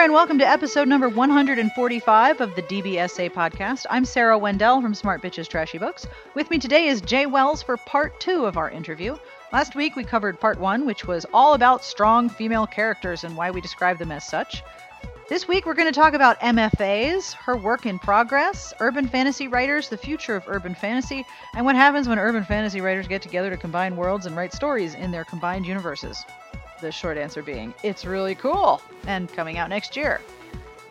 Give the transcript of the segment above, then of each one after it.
there, and welcome to episode number 145 of the DBSA podcast. I'm Sarah Wendell from Smart Bitches Trashy Books. With me today is Jaye Wells for part two of our interview. Last week we covered part one, which was all about strong female characters and why we describe them as such. This week we're going to talk about MFAs, her work in progress, urban fantasy writers, the future of urban fantasy, and what happens when urban fantasy writers get together to combine worlds and write stories in their combined universes. The short answer being, it's really cool and coming out next year.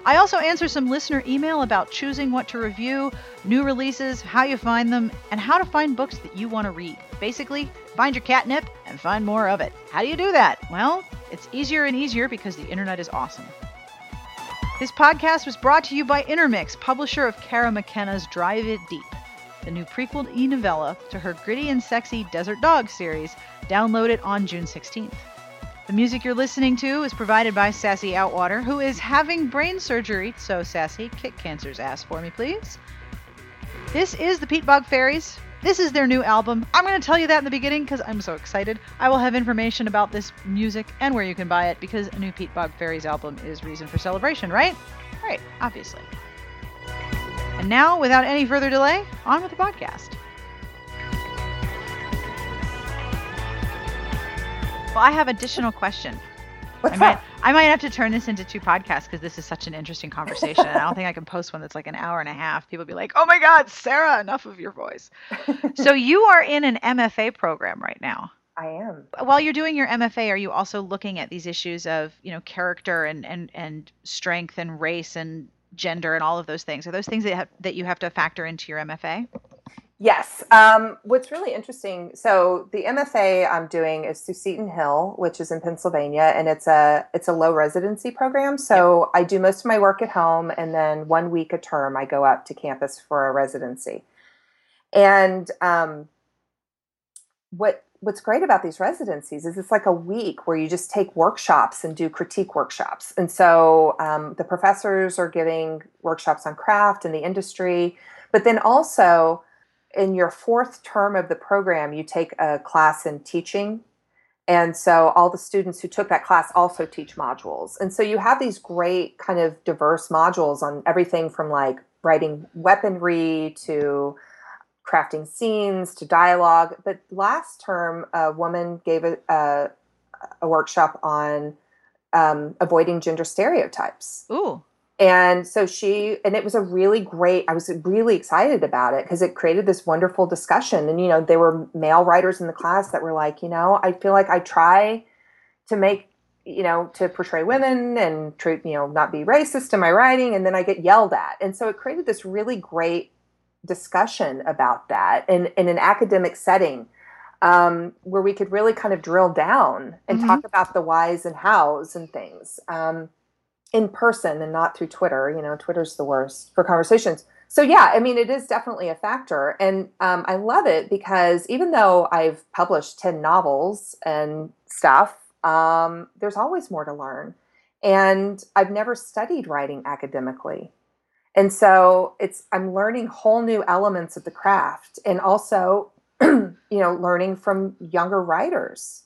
I also answer some listener email about choosing what to review, new releases, how you find them, and how to find books that you want to read. Basically, find your catnip and find more of it. How do you do that? Well, it's easier and easier because the internet is awesome. This podcast was brought to you by Intermix, publisher of Cara McKenna's Drive It Deep, the new prequel e novella to her gritty and sexy Desert Dog series, downloaded on June 16th. The music you're listening to is provided by Sassy Outwater, who is having brain surgery. So, Sassy, kick cancer's ass for me, please. This is the Peatbog Faeries. This is their new album. I'm going to tell you that in the beginning because I'm so excited. I will have information about this music and where you can buy it because a new Peatbog Faeries album is reason for celebration, right? Right, obviously. And now, without any further delay, on with the podcast. Well, I have additional question. What's I might, that? I might have to turn this into two podcasts because this is such an interesting conversation. I don't think I can post one that's like an hour and a half. People be like, "Oh my God, Sarah, enough of your voice." so you are in an MFA program right now. I am. While you're doing your MFA, are you also looking at these issues of you know character and and and strength and race and gender and all of those things? Are those things that have, that you have to factor into your MFA? Yes. Um, what's really interesting, so the MFA I'm doing is through Seton Hill, which is in Pennsylvania, and it's a it's a low residency program. So I do most of my work at home, and then one week a term I go up to campus for a residency. And um, what what's great about these residencies is it's like a week where you just take workshops and do critique workshops. And so um, the professors are giving workshops on craft and the industry, but then also in your fourth term of the program, you take a class in teaching. And so all the students who took that class also teach modules. And so you have these great kind of diverse modules on everything from like writing weaponry to crafting scenes to dialogue. But last term, a woman gave a, a, a workshop on um, avoiding gender stereotypes Ooh, and so she and it was a really great i was really excited about it because it created this wonderful discussion. And you know there were male writers in the class that were like you know i feel like i try to make you know to portray women and treat you know not be racist in my writing and then i get yelled at. And so it created this really great discussion about that in, in an academic setting um, where we could really kind of drill down and Mhm. talk about the whys and hows and things. Um, in person and not through Twitter. You know, Twitter's the worst for conversations. So yeah, I mean, it is definitely a factor, and um, I love it because even though I've published ten novels and stuff, um, there's always more to learn, and I've never studied writing academically, and so it's I'm learning whole new elements of the craft, and also, you know, learning from younger writers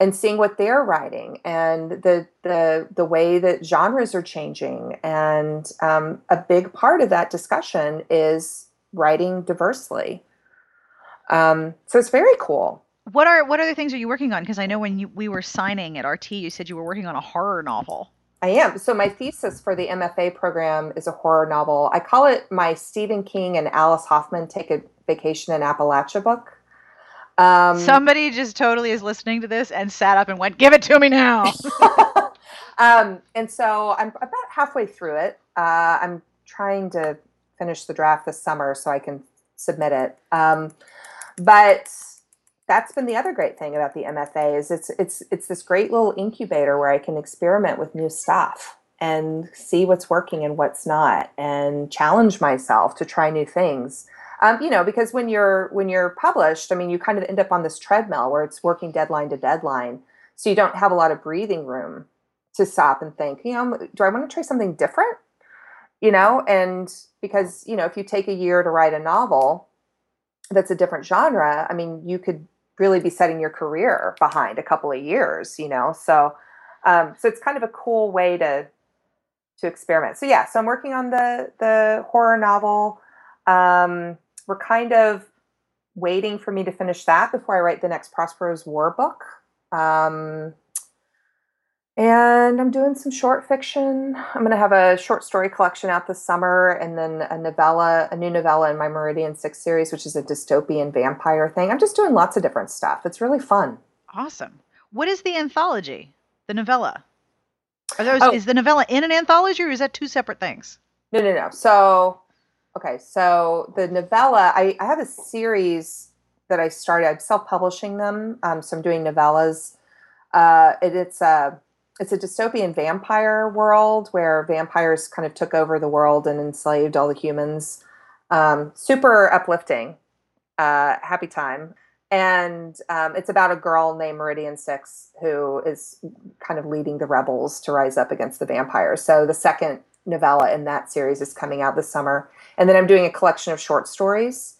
and seeing what they're writing and the the the way that genres are changing. And um, a big part of that discussion is writing diversely. Um, so it's very cool. What are what other things are you working on? Because I know when you, we were signing at RT, you said you were working on a horror novel. i am. So my thesis for the mfa program is a horror novel. I call it my stephen king and alice hoffman take a vacation in appalachia book um, Somebody just totally is listening to this and sat up and went, "Give it to me now." um, and so I'm about halfway through it. Uh, I'm trying to finish the draft this summer so I can submit it. Um, but that's been the other great thing about the MFA is it's it's it's this great little incubator where I can experiment with new stuff and see what's working and what's not, and challenge myself to try new things. Um, you know, because when you're when you're published, I mean, you kind of end up on this treadmill where it's working deadline to deadline, so you don't have a lot of breathing room to stop and think. You know, do I want to try something different? You know, and because you know, if you take a year to write a novel that's a different genre, I mean, you could really be setting your career behind a couple of years. You know, so um, so it's kind of a cool way to to experiment. So yeah, so I'm working on the the horror novel. Um, we're kind of waiting for me to finish that before I write the next Prospero's War book. Um, and I'm doing some short fiction. I'm going to have a short story collection out this summer, and then a novella, a new novella in my Meridian Six series, which is a dystopian vampire thing. I'm just doing lots of different stuff. It's really fun. Awesome. What is the anthology? The novella? Those, oh. Is the novella in an anthology, or is that two separate things? No, no, no. So, okay, so the novella, I, I have a series that I started. I'm self-publishing them, um, so I'm doing novellas. Uh, it, it's a it's a dystopian vampire world where vampires kind of took over the world and enslaved all the humans. Um, super uplifting, uh, happy time. And um, it's about a girl named Meridian Six who is kind of leading the rebels to rise up against the vampires. So the second novella in that series is coming out this summer. And then I'm doing a collection of short stories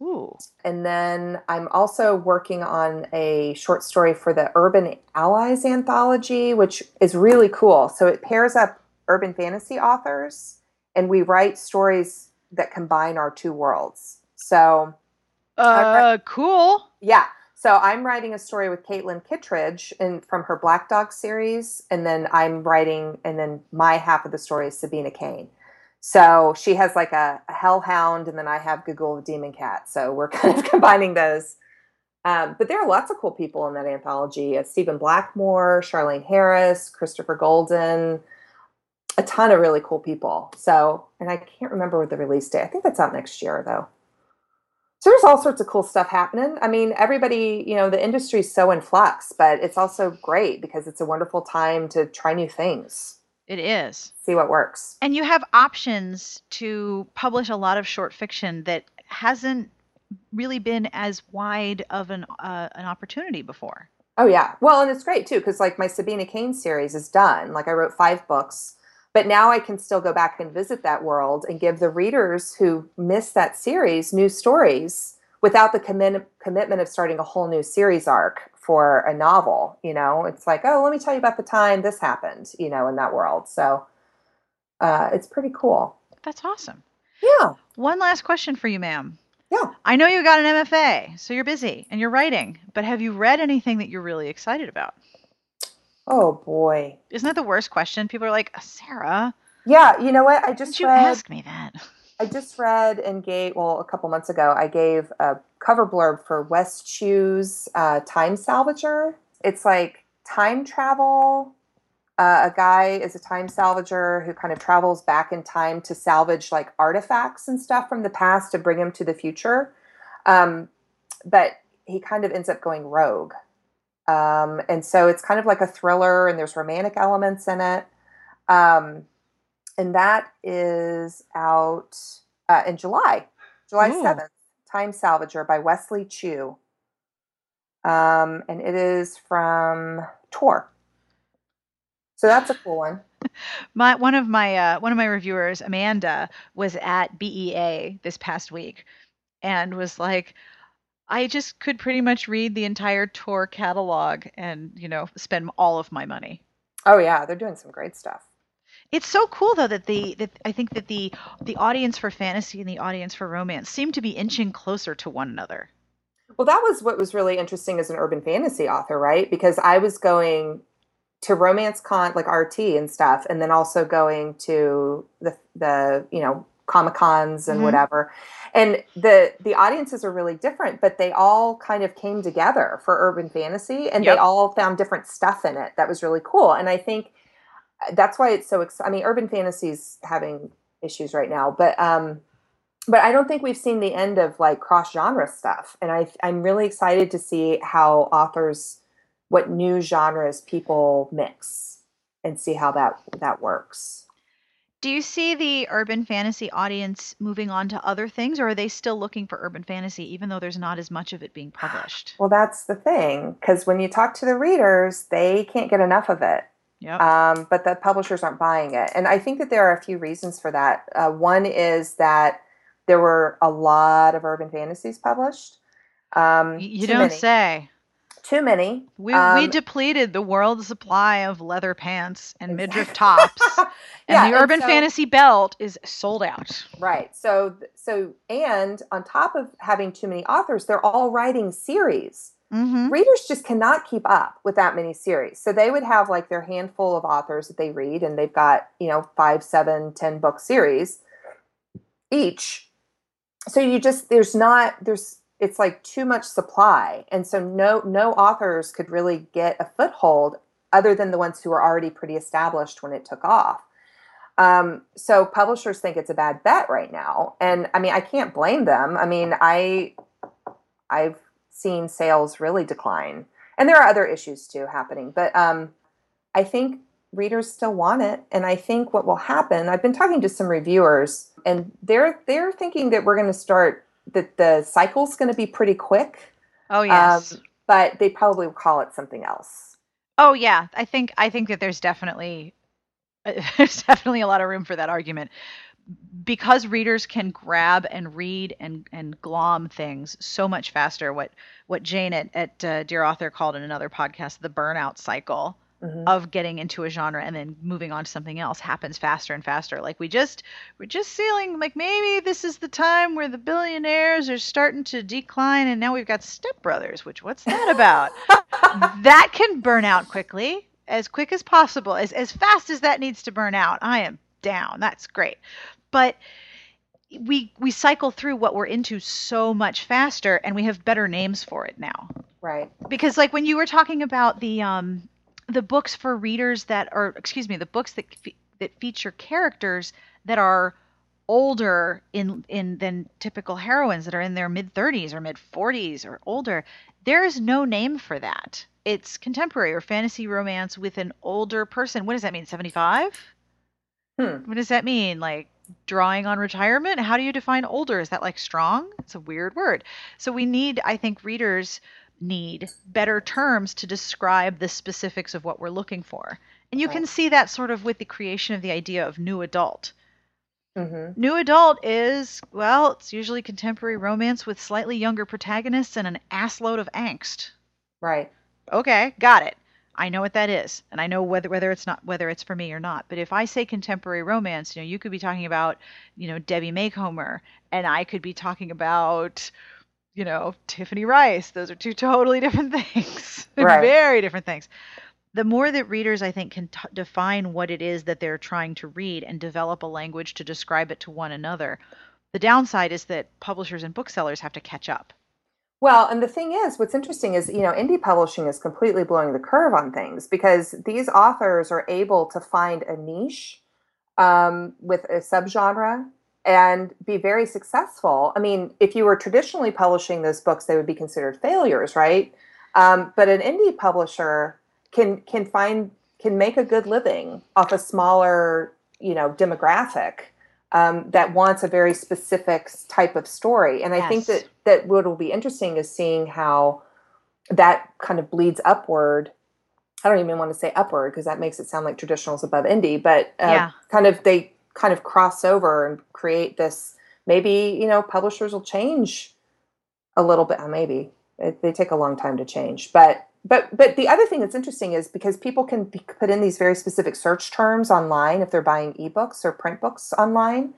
Ooh. And then I'm also working on a short story for the Urban Allies anthology, which is really cool. So it pairs up urban fantasy authors and we write stories that combine our two worlds. So, uh, cool. Yeah. So I'm writing a story with Caitlin Kittredge in, from her Black Dog series, and then I'm writing, and then my half of the story is Sabina Kane. So she has like a, a hellhound, and then I have Giguhl the Demon Cat. So we're kind of combining those. Um, but there are lots of cool people in that anthology. Uh, Stephen Blackmore, Charlaine Harris, Christopher Golden, a ton of really cool people. So, and I can't remember what the release date. I think that's out next year though. So there's all sorts of cool stuff happening. I mean, everybody, you know, the industry's so in flux, but it's also great because it's a wonderful time to try new things. It is. See what works. And you have options to publish a lot of short fiction that hasn't really been as wide of an uh, an opportunity before. Oh yeah. Well, and it's great too cuz like my Sabina Kane series is done. Like I wrote 5 books, but now I can still go back and visit that world and give the readers who missed that series new stories without the commitment commitment of starting a whole new series arc for a novel you know? It's like oh let me tell you about the time this happened you know in that world. So uh, it's pretty cool. That's awesome. Yeah. One last question for you ma'am. Yeah. I know you got an mfa so you're busy and you're writing but have you read anything that you're really excited about oh boy isn't that the worst question people are like sarah yeah you know what i just Did you ask me that I just read and gave, well, a couple months ago, I gave a cover blurb for Wes Chu's uh, Time Salvager. It's like time travel. Uh, a guy is a time salvager who kind of travels back in time to salvage like artifacts and stuff from the past to bring him to the future. Um, but he kind of ends up going rogue. Um, and so it's kind of like a thriller, and there's romantic elements in it. Um, and that is out uh, in July, July Ooh. 7th. Time Salvager by Wesley Chu. Um, and it is from Tor. So that's a cool one. my one of my uh, one of my reviewers, Amanda, was at BEA this past week, and was like, I just could pretty much read the entire Tor catalog and you know spend all of my money. Oh yeah, they're doing some great stuff. It's so cool though that the that I think that the the audience for fantasy and the audience for romance seem to be inching closer to one another. Well, that was what was really interesting as an urban fantasy author, right? Because I was going to romance con like RT and stuff, and then also going to the the you know comic cons and mm-hmm. whatever. And the the audiences are really different, but they all kind of came together for urban fantasy, and yep. they all found different stuff in it that was really cool. And I think that's why it's so ex- i mean urban fantasy's having issues right now but um but i don't think we've seen the end of like cross genre stuff and i i'm really excited to see how authors what new genres people mix and see how that that works do you see the urban fantasy audience moving on to other things or are they still looking for urban fantasy even though there's not as much of it being published well that's the thing because when you talk to the readers they can't get enough of it Yep. Um, but the publishers aren't buying it. And I think that there are a few reasons for that. Uh, one is that there were a lot of urban fantasies published. Um, you don't many. say. Too many. We um, we depleted the world's supply of leather pants and midriff tops. and yeah, the urban so, fantasy belt is sold out. Right. So so and on top of having too many authors, they're all writing series. Mm-hmm. Readers just cannot keep up with that many series. So they would have like their handful of authors that they read, and they've got, you know, five, seven, ten book series each. So you just there's not there's it's like too much supply. And so no no authors could really get a foothold other than the ones who were already pretty established when it took off. Um, so publishers think it's a bad bet right now. And I mean, I can't blame them. I mean, I I've seen sales really decline. And there are other issues too happening. But um, I think readers still want it. And I think what will happen, I've been talking to some reviewers and they're they're thinking that we're going to start that the cycle's going to be pretty quick. Oh yes. Um, but they probably will call it something else. Oh yeah, I think I think that there's definitely there's definitely a lot of room for that argument because readers can grab and read and and glom things so much faster. What what Jane at at uh, Dear Author called in another podcast the burnout cycle mm-hmm. of getting into a genre and then moving on to something else happens faster and faster. Like we just we're just feeling like maybe this is the time where the billionaires are starting to decline and now we've got Step Brothers, which what's that about? that can burn out quickly, as quick as possible, as as fast as that needs to burn out. I am down. That's great. But we we cycle through what we're into so much faster and we have better names for it now right because like when you were talking about the um the books for readers that are excuse me the books that that feature characters that are older in in than typical heroines that are in their mid 30s or mid 40s or older there is no name for that. It's contemporary or fantasy romance with an older person. What does that mean 75 hmm. what does that mean? Like drawing on retirement? How do you define older? Is that like strong? It's a weird word. So we need i think readers need better terms to describe the specifics of what we're looking for. And you can see that sort of with the creation of the idea of new adult. Mm-hmm. New adult is, well, it's usually contemporary romance with slightly younger protagonists and an assload of angst. Right. Okay, got it. I know what that is, and I know whether whether it's not whether it's for me or not. But if I say contemporary romance, you know, you could be talking about, you know, Debbie Macomber, and I could be talking about you know, Tiffany Reisz. Those are two totally different things. Right. Very different things. The more that readers, I think, can t- define what it is that they're trying to read and develop a language to describe it to one another, the downside is that publishers and booksellers have to catch up. Well, and the thing is, what's interesting is, you know, indie publishing is completely blowing the curve on things because these authors are able to find a niche um, with a subgenre and be very successful. I mean, if you were traditionally publishing those books, they would be considered failures, right? Um, but an indie publisher can can find can make a good living off a smaller, you know, demographic um, that wants a very specific type of story. And I yes. think that that what will be interesting is seeing how that kind of bleeds upward. I don't even want to say upward because that makes it sound like traditional is above indie, but uh, yeah. kind of they kind of cross over and create this maybe you know publishers will change a little bit maybe it, they take a long time to change but but but the other thing that's interesting is because people can put in these very specific search terms online if they're buying ebooks or print books online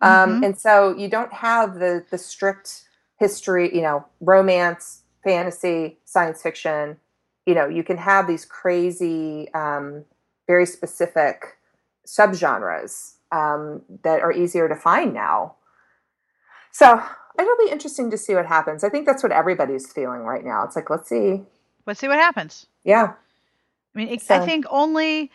um, mm-hmm. um, and so you don't have the the strict history you know romance fantasy science fiction you know you can have these crazy um, very specific subgenres um, that are easier to find now. So it'll be interesting to see what happens. I think that's what everybody's feeling right now. It's like, let's see. Let's see what happens. Yeah. I mean, so. I think only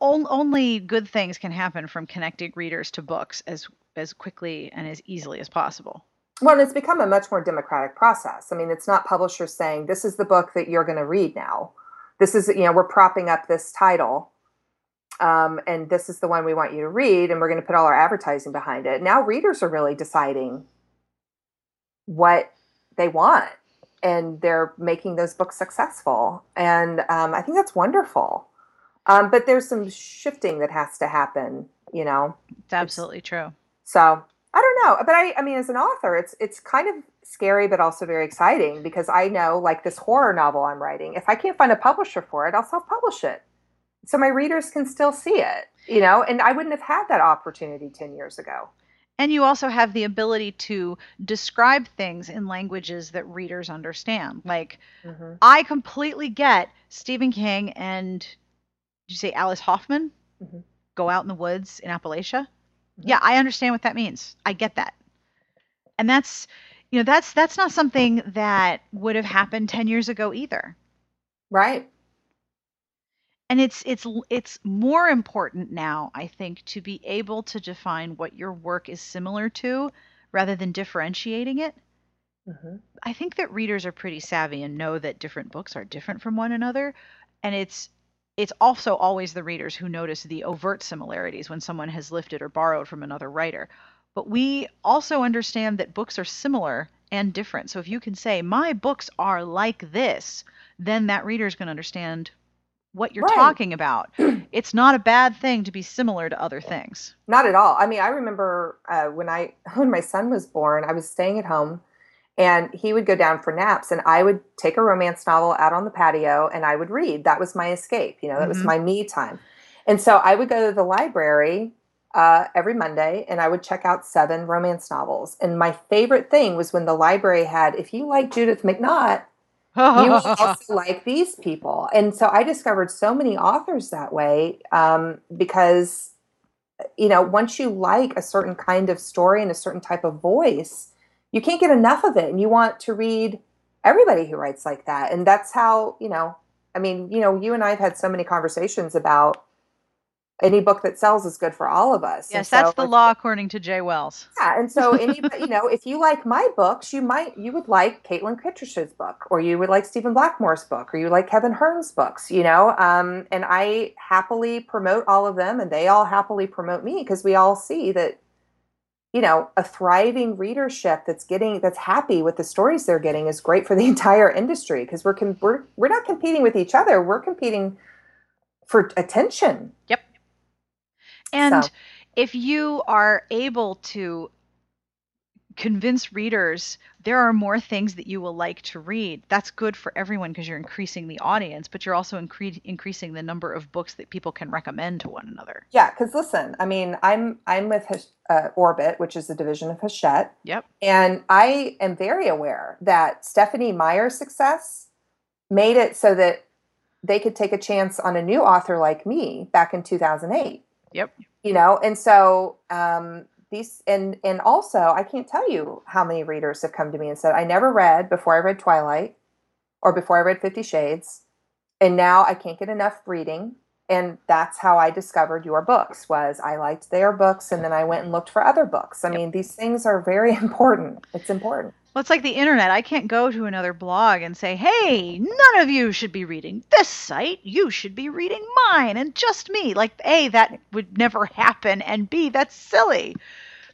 only good things can happen from connecting readers to books as as quickly and as easily as possible. Well, it's become a much more democratic process. I mean, it's not publishers saying this is the book that you're going to read now. This is, you know, we're propping up this title um, and this is the one we want you to read, and we're going to put all our advertising behind it. Now readers are really deciding what they want, and they're making those books successful, and um, I think that's wonderful. Um, but there's some shifting that has to happen, you know. It's absolutely it's, true. So I don't know, but I, I mean, as an author, it's it's kind of scary but also very exciting because I know like this horror novel I'm writing, if I can't find a publisher for it, I'll self-publish it. So my readers can still see it, you know, and I wouldn't have had that opportunity 10 years ago. And you also have the ability to describe things in languages that readers understand. Like, mm-hmm. I completely get Stephen King and, did you say Alice Hoffman? Mm-hmm. Go out in the woods in Appalachia. Mm-hmm. Yeah, I understand what that means. I get that. And that's, you know, that's that's not something that would have happened 10 years ago either. Right and it's it's it's more important now i think to be able to define what your work is similar to rather than differentiating it. Mm-hmm. i think that readers are pretty savvy and know that different books are different from one another. And it's it's also always the readers who notice the overt similarities when someone has lifted or borrowed from another writer. But we also understand that books are similar and different. So if you can say my books are like this then that reader is going to understand what you're right. talking about. it's not a bad thing to be similar to other things. Not at all. I mean, I remember uh, when I when my son was born, I was staying at home and he would go down for naps and I would take a romance novel out on the patio and I would read. That was my escape, you know, that mm-hmm. was my me time. And so I would go to the library uh, every Monday and I would check out seven romance novels. And my favorite thing was when the library had, if you like Judith McNaught, you also like these people. And so I discovered so many authors that way um, because, you know, once you like a certain kind of story and a certain type of voice, you can't get enough of it. And you want to read everybody who writes like that. And that's how, you know, I mean, you know, you and I have had so many conversations about any book that sells is good for all of us. Yes, so, that's the law according to Jaye Wells. Yeah, and so any you know, if you like my books, you might you would like Caitlin Kittredge's book, or you would like Stephen Blackmore's book, or you like Kevin Hearne's books. You know, um, and I happily promote all of them, and they all happily promote me because we all see that you know a thriving readership that's getting that's happy with the stories they're getting is great for the entire industry because we're com- we're we're not competing with each other we're competing for attention yep and so. if you are able to convince readers there are more things that you will like to read that's good for everyone because you're increasing the audience but you're also incre- increasing the number of books that people can recommend to one another. Yeah because listen i mean i'm i'm with uh, orbit which is a division of hachette. Yep. And i am very aware that Stephenie meyer's success made it so that they could take a chance on a new author like me back in 2008 Yep. You know, and so um, these and and also I can't tell you how many readers have come to me and said I never read before I read Twilight or before I read Fifty Shades, and now I can't get enough reading. And that's how I discovered your books was I liked their books and then I went and looked for other books. I yep. mean, these things are very important. It's important. Well, it's like the internet. I can't go to another blog and say, hey, none of you should be reading this site. You should be reading mine and just me. Like, A, that would never happen. And B, that's silly.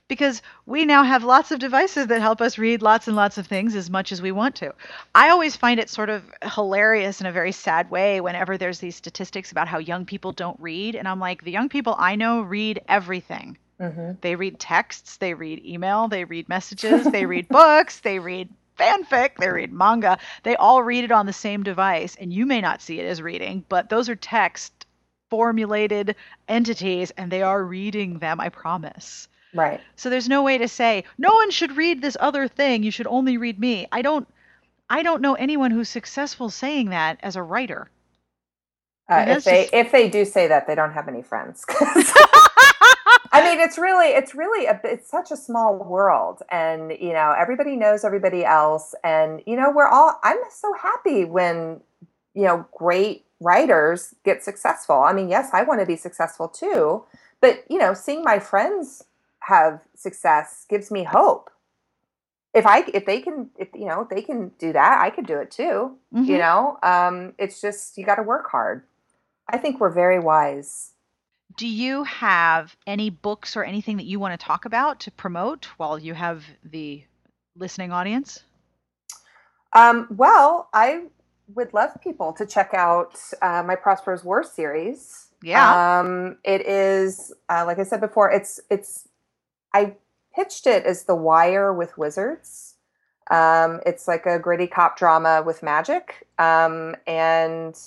Because we now have lots of devices that help us read lots and lots of things as much as we want to. I always find it sort of hilarious in a very sad way whenever there's these statistics about how young people don't read. And I'm like, the young people I know read everything Mm-hmm. They read texts, they read email, they read messages, they read books, they read fanfic, they read manga. They all read it on the same device, and you may not see it as reading, but those are text formulated entities, and they are reading them, I promise. Right. So there's no way to say no one should read this other thing. You should only read me. I don't. I don't know anyone who's successful saying that as a writer. Uh, if they just... if they do say that, they don't have any friends. I mean, it's really, it's really, a, it's such a small world, and you know, everybody knows everybody else, and you know, we're all. I'm so happy when you know great writers get successful. I mean, yes, I want to be successful too, but you know, seeing my friends have success gives me hope. If I, if they can, if you know, they can do that, I could do it too. Mm-hmm. You know, um, it's just you got to work hard. I think we're very wise do you have any books or anything that you want to talk about to promote while you have the listening audience? Um, well, I would love people to check out uh, my Prospero's War series. Yeah. Um, it is, uh, like I said before, it's it's. I pitched it as The Wire with wizards, Um, it's like a gritty cop drama with magic, um, and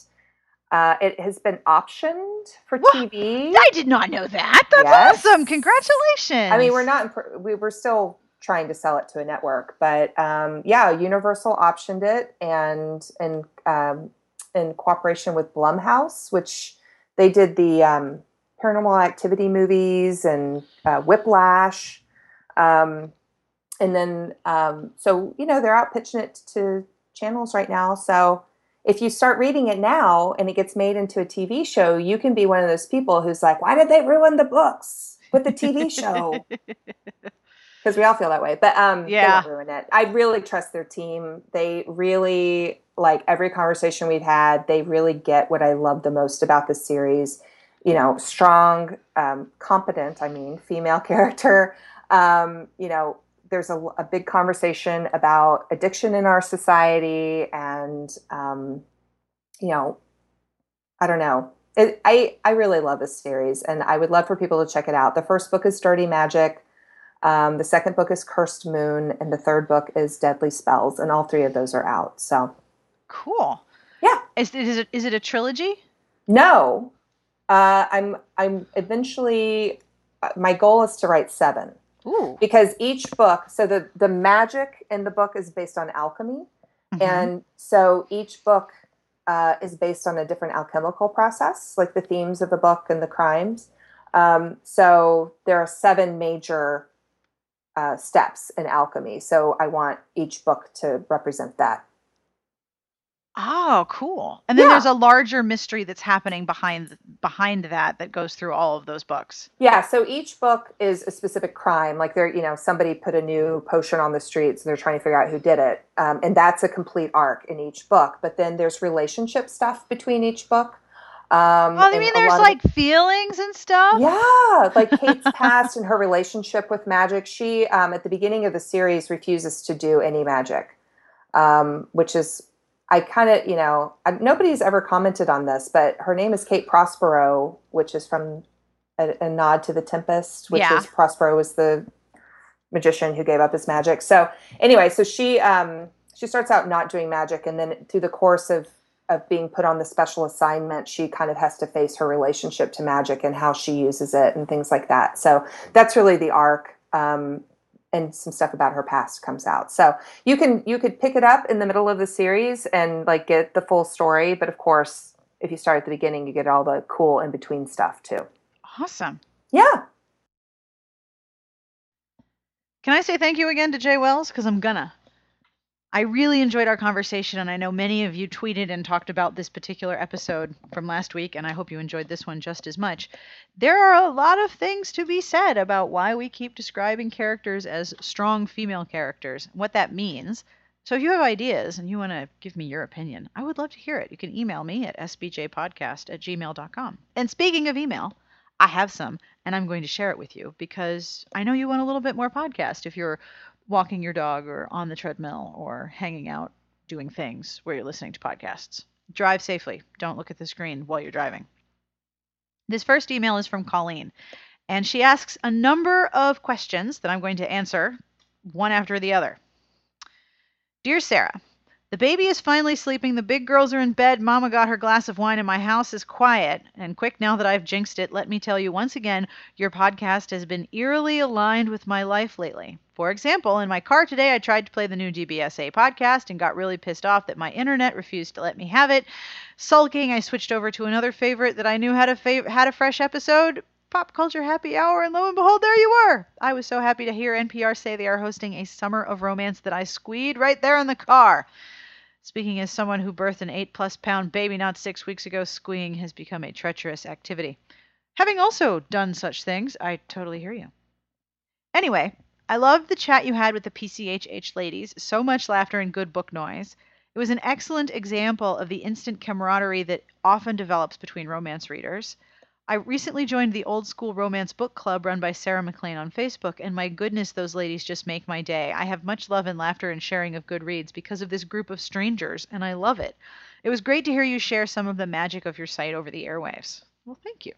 uh, it has been optioned for? TV. I did not know that. That's Yes. awesome. Congratulations. I mean, we're not. We were still trying to sell it to a network, but um, yeah, Universal optioned it, and in um, in cooperation with Blumhouse, which they did the um, Paranormal Activity movies and uh, Whiplash, um, and then um, so you know they're out pitching it to channels right now. So if you start reading it now and it gets made into a TV show, you can be one of those people who's like, "Why did they ruin the books with the TV show?" because we all feel that way. But um, Yeah. they ruin it. I really trust their team. They really like every conversation we've had. They really get what I love the most about the series. You know, strong, um, competent. I mean, female character. Um, you know, there's a, a big conversation about addiction in our society, and um, you know, I don't know. It, I I really love this series, and I would love for people to check it out. The first book is Dirty Magic. Um, the second book is Cursed Moon, and the third book is Deadly Spells, and all three of those are out. So, cool. Yeah. Is, is it is it a trilogy? no, uh, I'm I'm eventually. uh, My goal is to write seven Ooh. because each book. So the the magic in the book is based on alchemy, Mhm. and so each book uh, is based on a different alchemical process, like the themes of the book and the crimes. Um, so there are seven major uh, steps in alchemy. So I want each book to represent that. Oh, cool. And then Yeah. there's a larger mystery that's happening behind behind that that goes through all of those books. Yeah. So each book is a specific crime. Like there, you know, somebody put a new potion on the streets and they're trying to figure out who did it, um, and that's a complete arc in each book. But then there's relationship stuff between each book. Um, Oh, you and mean there's lot of- like feelings and stuff? Yeah, like Kate's past and her relationship with magic. She, um, at the beginning of the series, refuses to do any magic, um, which is, I kind of, you know, I, nobody's ever commented on this, but her name is Kate Prospero, which is from a, a nod to the Tempest, which Yeah. is Prospero was the magician who gave up his magic. So anyway, so she um, she starts out not doing magic, and then through the course of of being put on the special assignment, she kind of has to face her relationship to magic and how she uses it and things like that. So that's really the arc. Um, and some stuff about her past comes out. So you can you could pick it up in the middle of the series and like get the full story. But of course, if you start at the beginning, you get all the cool in between stuff too. Awesome. Yeah. Can I say thank you again to Jaye Wells? Because I'm gonna. I really enjoyed our conversation, and I know many of you tweeted and talked about this particular episode from last week, and I hope you enjoyed this one just as much. There are a lot of things to be said about why we keep describing characters as strong female characters, what that means. So if you have ideas and you want to give me your opinion, I would love to hear it. You can email me at sbjpodcast at gmail.com. And speaking of email, I have some, and I'm going to share it with you because I know you want a little bit more podcast if you're walking your dog or on the treadmill or hanging out doing things where you're listening to podcasts. Drive safely. Don't look at the screen while you're driving. This first email is from Colleen, and she asks a number of questions that I'm going to answer one after the other. Dear Sarah, the baby is finally sleeping. The big girls are in bed. Mama got her glass of wine, and my house is quiet and quick now that I've jinxed it. Let me tell you once again your podcast has been eerily aligned with my life lately. For example, in my car today, I tried to play the new DBSA podcast and got really pissed off that my internet refused to let me have it. Sulking, I switched over to another favorite that I knew had a fav- had a fresh episode. Pop Culture Happy Hour, and lo and behold, there you were. I was so happy to hear NPR say they are hosting a summer of romance that I squeed right there in the car. Speaking as someone who birthed an eight plus pound baby not six weeks ago, squeeing has become a treacherous activity. Having also done such things, I totally hear you. Anyway, I loved the chat you had with the PCHH ladies. So much laughter and good book noise. It was an excellent example of the instant camaraderie that often develops between romance readers. I recently joined the old school romance book club run by Sarah MacLean on Facebook, and my goodness, those ladies just make my day. I have much love and laughter and sharing of good reads because of this group of strangers, and I love it. It was great to hear you share some of the magic of your site over the airwaves. Well, thank you.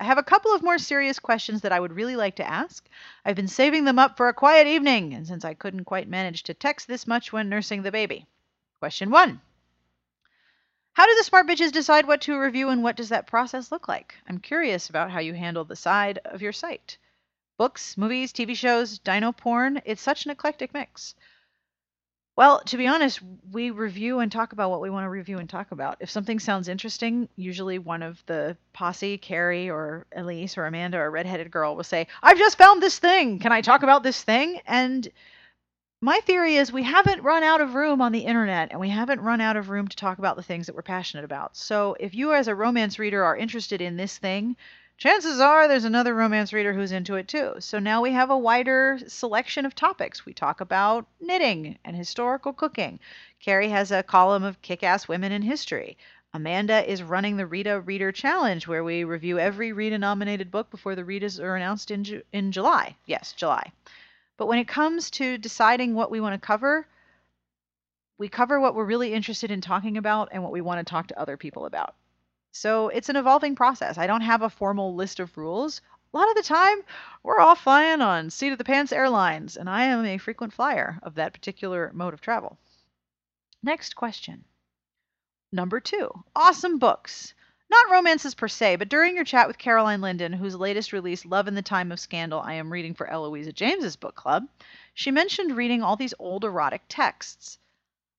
I have a couple of more serious questions that I would really like to ask. I've been saving them up for a quiet evening, and since I couldn't quite manage to text this much when nursing the baby. Question one How do the smart bitches decide what to review and what does that process look like? I'm curious about how you handle the side of your site. Books, movies, TV shows, dino porn, it's such an eclectic mix. Well, to be honest, we review and talk about what we want to review and talk about. If something sounds interesting, usually one of the posse, Carrie or Elyse or Amanda or redheaded girl will say, I've just found this thing. Can I talk about this thing? And my theory is we haven't run out of room on the internet and we haven't run out of room to talk about the things that we're passionate about. So if you as a romance reader are interested in this thing, chances are there's another romance reader who's into it too. So now we have a wider selection of topics. We talk about knitting and historical cooking. Carrie has a column of kick ass women in history. Amanda is running the Rita Reader Challenge, where we review every Rita nominated book before the Ritas are announced in, Ju- in July. Yes, July. But when it comes to deciding what we want to cover, we cover what we're really interested in talking about and what we want to talk to other people about. So it's an evolving process. I don't have a formal list of rules. A lot of the time, we're all flying on seat of the pants airlines, and I am a frequent flyer of that particular mode of travel. Next question. Number two awesome books. Not romances per se, but during your chat with Caroline Linden, whose latest release, Love in the Time of Scandal, I am reading for Eloisa James's book club, she mentioned reading all these old erotic texts.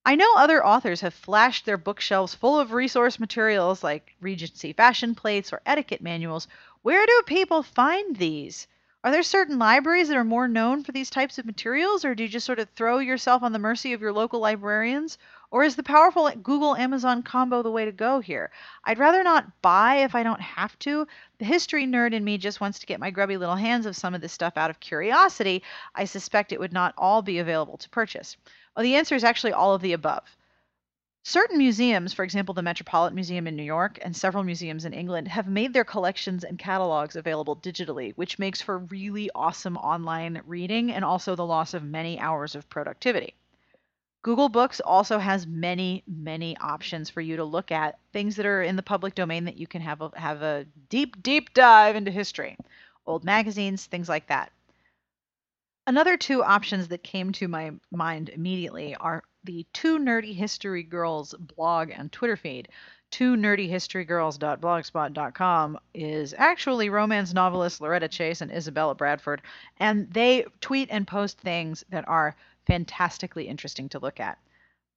I know other authors have flashed their bookshelves full of resource materials like Regency fashion plates or etiquette manuals. Where do people find these? Are there certain libraries that are more known for these types of materials, or do you just sort of throw yourself on the mercy of your local librarians? Or is the powerful Google Amazon combo the way to go here? I'd rather not buy if I don't have to. The history nerd in me just wants to get my grubby little hands of some of this stuff out of curiosity. I suspect it would not all be available to purchase. Well, the answer is actually all of the above. Certain museums, for example, the Metropolitan Museum in New York and several museums in England, have made their collections and catalogs available digitally, which makes for really awesome online reading and also the loss of many hours of productivity. Google Books also has many, many options for you to look at things that are in the public domain that you can have a, have a deep, deep dive into history, old magazines, things like that. Another two options that came to my mind immediately are the Two Nerdy History Girls blog and Twitter feed. Two Nerdy History nerdyhistorygirls.blogspot.com is actually romance novelists Loretta Chase and Isabella Bradford, and they tweet and post things that are fantastically interesting to look at.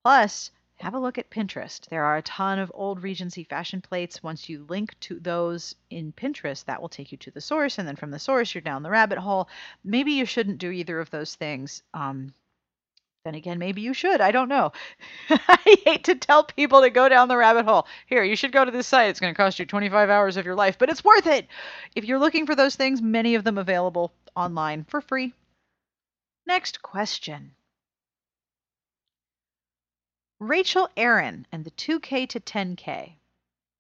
Plus, have a look at Pinterest. There are a ton of old Regency fashion plates. Once you link to those in Pinterest, that will take you to the source, and then from the source, you're down the rabbit hole. Maybe you shouldn't do either of those things. Um, then again, maybe you should. I don't know. I hate to tell people to go down the rabbit hole. Here, you should go to this site. It's going to cost you 25 hours of your life, but it's worth it. If you're looking for those things, many of them available online for free. Next question. Rachel Aaron and the 2K to 10K.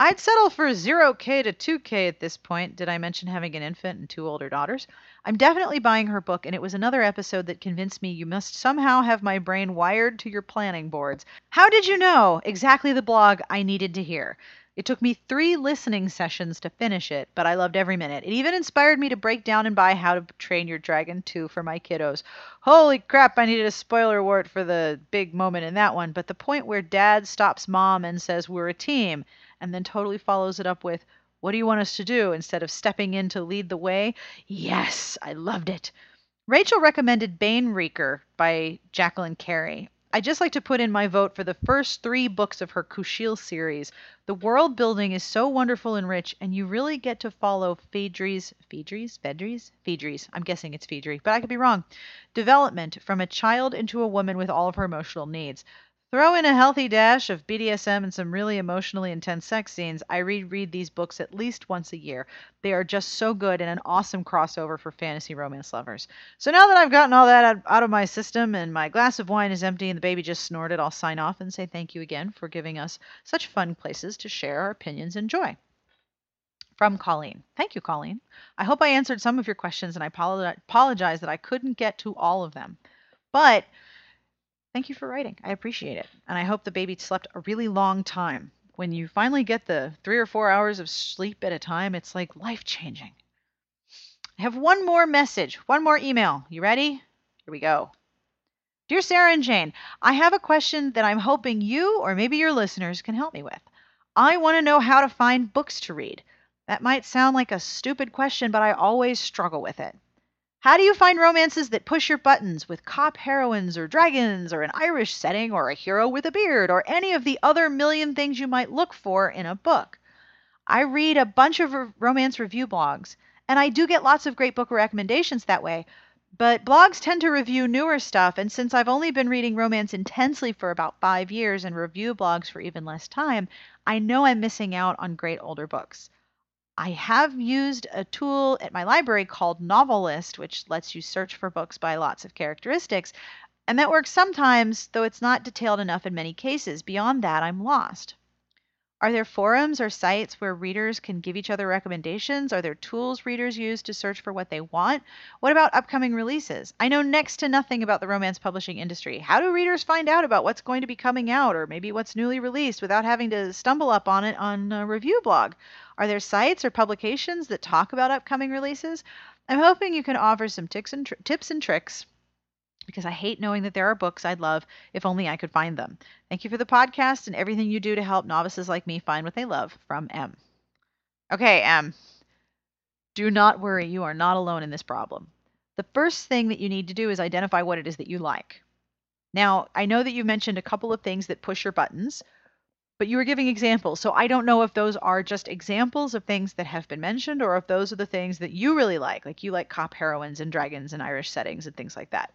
I'd settle for 0K to 2K at this point. Did I mention having an infant and two older daughters? I'm definitely buying her book, and it was another episode that convinced me you must somehow have my brain wired to your planning boards. How did you know? Exactly the blog I needed to hear. It took me three listening sessions to finish it, but I loved every minute. It even inspired me to break down and buy How to Train Your Dragon 2 for my kiddos. Holy crap, I needed a spoiler wart for the big moment in that one, but the point where dad stops mom and says, We're a team, and then totally follows it up with, What do you want us to do? instead of stepping in to lead the way. Yes, I loved it. Rachel recommended Banewreaker by Jacqueline Carey. I just like to put in my vote for the first three books of her Kushiel series. The world building is so wonderful and rich, and you really get to follow Phaedre's, Phaedre's, Phaedre's, Phaedre's, I'm guessing it's Phaedre, but I could be wrong, development from a child into a woman with all of her emotional needs. Throw in a healthy dash of BDSM and some really emotionally intense sex scenes. I reread these books at least once a year. They are just so good and an awesome crossover for fantasy romance lovers. So now that I've gotten all that out of my system and my glass of wine is empty and the baby just snorted, I'll sign off and say thank you again for giving us such fun places to share our opinions and joy. From Colleen. Thank you, Colleen. I hope I answered some of your questions and I apologize that I couldn't get to all of them. But Thank you for writing. I appreciate it. And I hope the baby slept a really long time. when you finally get the three or four hours of sleep at a time, it's like life changing. I have one more message, one more email. You ready? Here we go. Dear Sarah and Jane, I have a question that I'm hoping you or maybe your listeners can help me with. I want to know how to find books to read. That might sound like a stupid question, but I always struggle with it. How do you find romances that push your buttons with cop heroines or dragons or an Irish setting or a hero with a beard or any of the other million things you might look for in a book? I read a bunch of romance review blogs, and I do get lots of great book recommendations that way. But blogs tend to review newer stuff, and since I've only been reading romance intensely for about five years and review blogs for even less time, I know I'm missing out on great older books. I have used a tool at my library called Novelist, which lets you search for books by lots of characteristics. And that works sometimes, though it's not detailed enough in many cases. Beyond that, I'm lost. Are there forums or sites where readers can give each other recommendations? Are there tools readers use to search for what they want? What about upcoming releases? I know next to nothing about the romance publishing industry. How do readers find out about what's going to be coming out or maybe what's newly released without having to stumble up on it on a review blog? Are there sites or publications that talk about upcoming releases? I'm hoping you can offer some and tr- tips and tricks because I hate knowing that there are books I'd love if only I could find them. Thank you for the podcast and everything you do to help novices like me find what they love. From M. Okay, M. Do not worry, you are not alone in this problem. The first thing that you need to do is identify what it is that you like. Now, I know that you mentioned a couple of things that push your buttons, but you were giving examples. So I don't know if those are just examples of things that have been mentioned or if those are the things that you really like. Like you like cop heroines and dragons and Irish settings and things like that.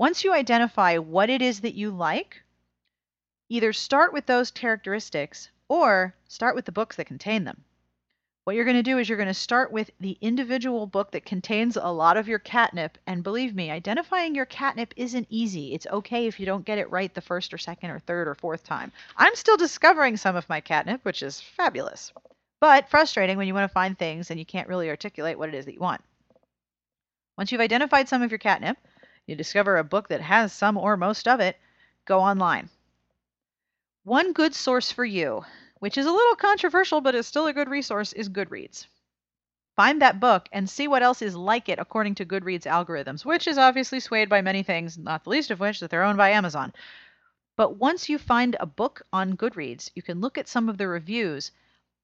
Once you identify what it is that you like, either start with those characteristics or start with the books that contain them. What you're going to do is you're going to start with the individual book that contains a lot of your catnip. And believe me, identifying your catnip isn't easy. It's okay if you don't get it right the first or second or third or fourth time. I'm still discovering some of my catnip, which is fabulous, but frustrating when you want to find things and you can't really articulate what it is that you want. Once you've identified some of your catnip, you discover a book that has some or most of it, go online. One good source for you, which is a little controversial but is still a good resource, is Goodreads. Find that book and see what else is like it according to Goodreads algorithms, which is obviously swayed by many things, not the least of which that they're owned by Amazon. But once you find a book on Goodreads, you can look at some of the reviews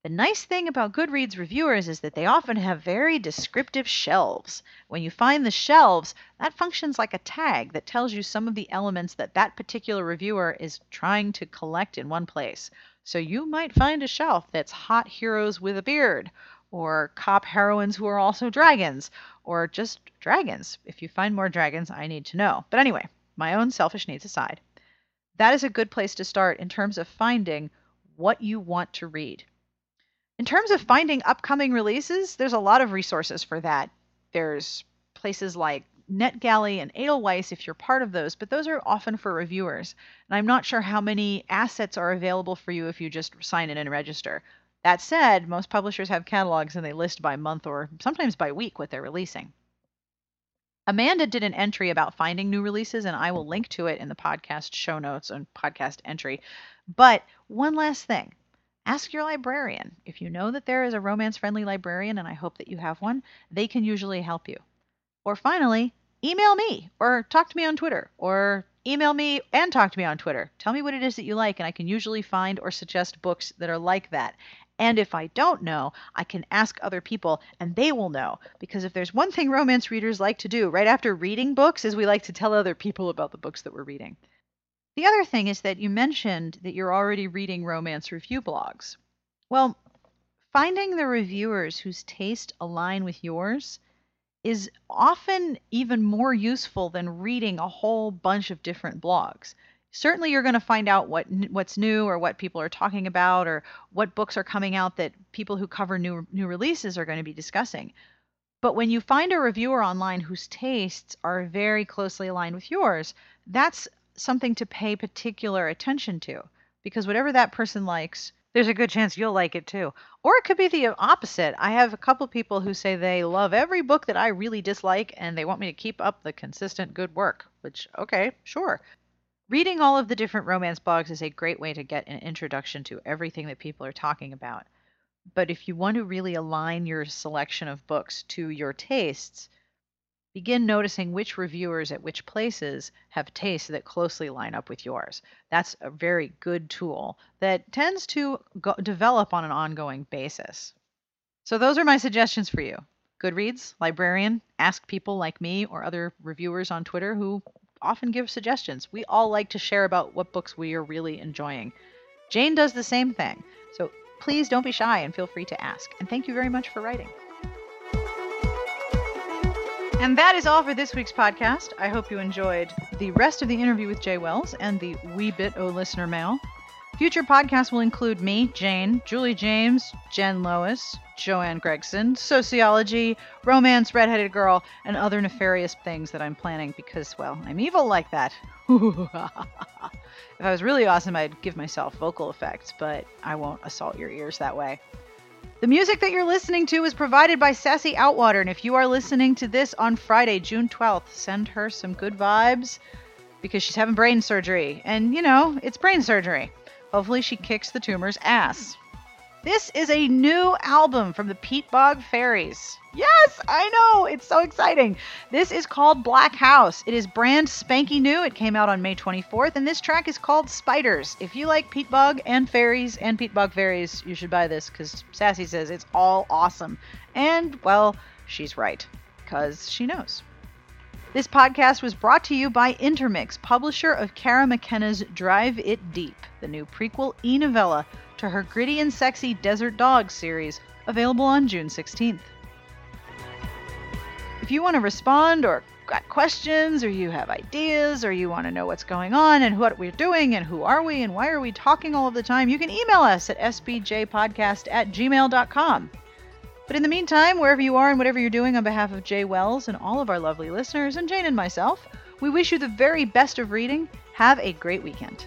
the nice thing about Goodreads reviewers is that they often have very descriptive shelves. When you find the shelves, that functions like a tag that tells you some of the elements that that particular reviewer is trying to collect in one place. So you might find a shelf that's hot heroes with a beard, or cop heroines who are also dragons, or just dragons. If you find more dragons, I need to know. But anyway, my own selfish needs aside, that is a good place to start in terms of finding what you want to read. In terms of finding upcoming releases, there's a lot of resources for that. There's places like NetGalley and Edelweiss if you're part of those, but those are often for reviewers. And I'm not sure how many assets are available for you if you just sign in and register. That said, most publishers have catalogs and they list by month or sometimes by week what they're releasing. Amanda did an entry about finding new releases, and I will link to it in the podcast show notes and podcast entry. But one last thing Ask your librarian. If you know that there is a romance friendly librarian, and I hope that you have one, they can usually help you. Or finally, email me or talk to me on Twitter or email me and talk to me on Twitter. Tell me what it is that you like, and I can usually find or suggest books that are like that. And if I don't know, I can ask other people and they will know. Because if there's one thing romance readers like to do right after reading books, is we like to tell other people about the books that we're reading. The other thing is that you mentioned that you're already reading romance review blogs. Well, finding the reviewers whose taste align with yours is often even more useful than reading a whole bunch of different blogs. Certainly you're going to find out what what's new or what people are talking about or what books are coming out that people who cover new new releases are going to be discussing. But when you find a reviewer online whose tastes are very closely aligned with yours, that's something to pay particular attention to because whatever that person likes, there's a good chance you'll like it too. Or it could be the opposite. I have a couple people who say they love every book that I really dislike and they want me to keep up the consistent good work, which, okay, sure. Reading all of the different romance blogs is a great way to get an introduction to everything that people are talking about. But if you want to really align your selection of books to your tastes, begin noticing which reviewers at which places have tastes that closely line up with yours. That's a very good tool that tends to go- develop on an ongoing basis. So, those are my suggestions for you. Goodreads, Librarian, ask people like me or other reviewers on Twitter who often give suggestions. We all like to share about what books we are really enjoying. Jane does the same thing. So please don't be shy and feel free to ask. And thank you very much for writing. And that is all for this week's podcast. I hope you enjoyed the rest of the interview with Jaye Wells and the wee bit o listener mail. Future podcasts will include me, Jane, Julie James, Jen Lois, Joanna Gregson, sociology, romance, redheaded girl, and other nefarious things that I'm planning because, well, I'm evil like that. if I was really awesome, I'd give myself vocal effects, but I won't assault your ears that way. The music that you're listening to is provided by Sassy Outwater, and if you are listening to this on Friday, June 12th, send her some good vibes because she's having brain surgery. And, you know, it's brain surgery. Hopefully, she kicks the tumor's ass. This is a new album from the Peatbog Faeries. Yes, I know. It's so exciting. This is called Blackhouse. It is brand spanky new. It came out on May 24th, and this track is called Spiders. If you like Peat Bog and fairies and Peatbog Faeries, you should buy this because Sassy says it's all awesome. And, well, she's right because she knows. This podcast was brought to you by Intermix, publisher of Cara McKenna's Drive It Deep, the new prequel e novella to her gritty and sexy Desert Dogs series, available on June 16th. If you want to respond or got questions or you have ideas or you want to know what's going on and what we're doing and who are we and why are we talking all of the time, you can email us at sbjpodcast at gmail.com. But in the meantime, wherever you are and whatever you're doing, on behalf of Jaye Wells and all of our lovely listeners, and Jane and myself, we wish you the very best of reading. Have a great weekend.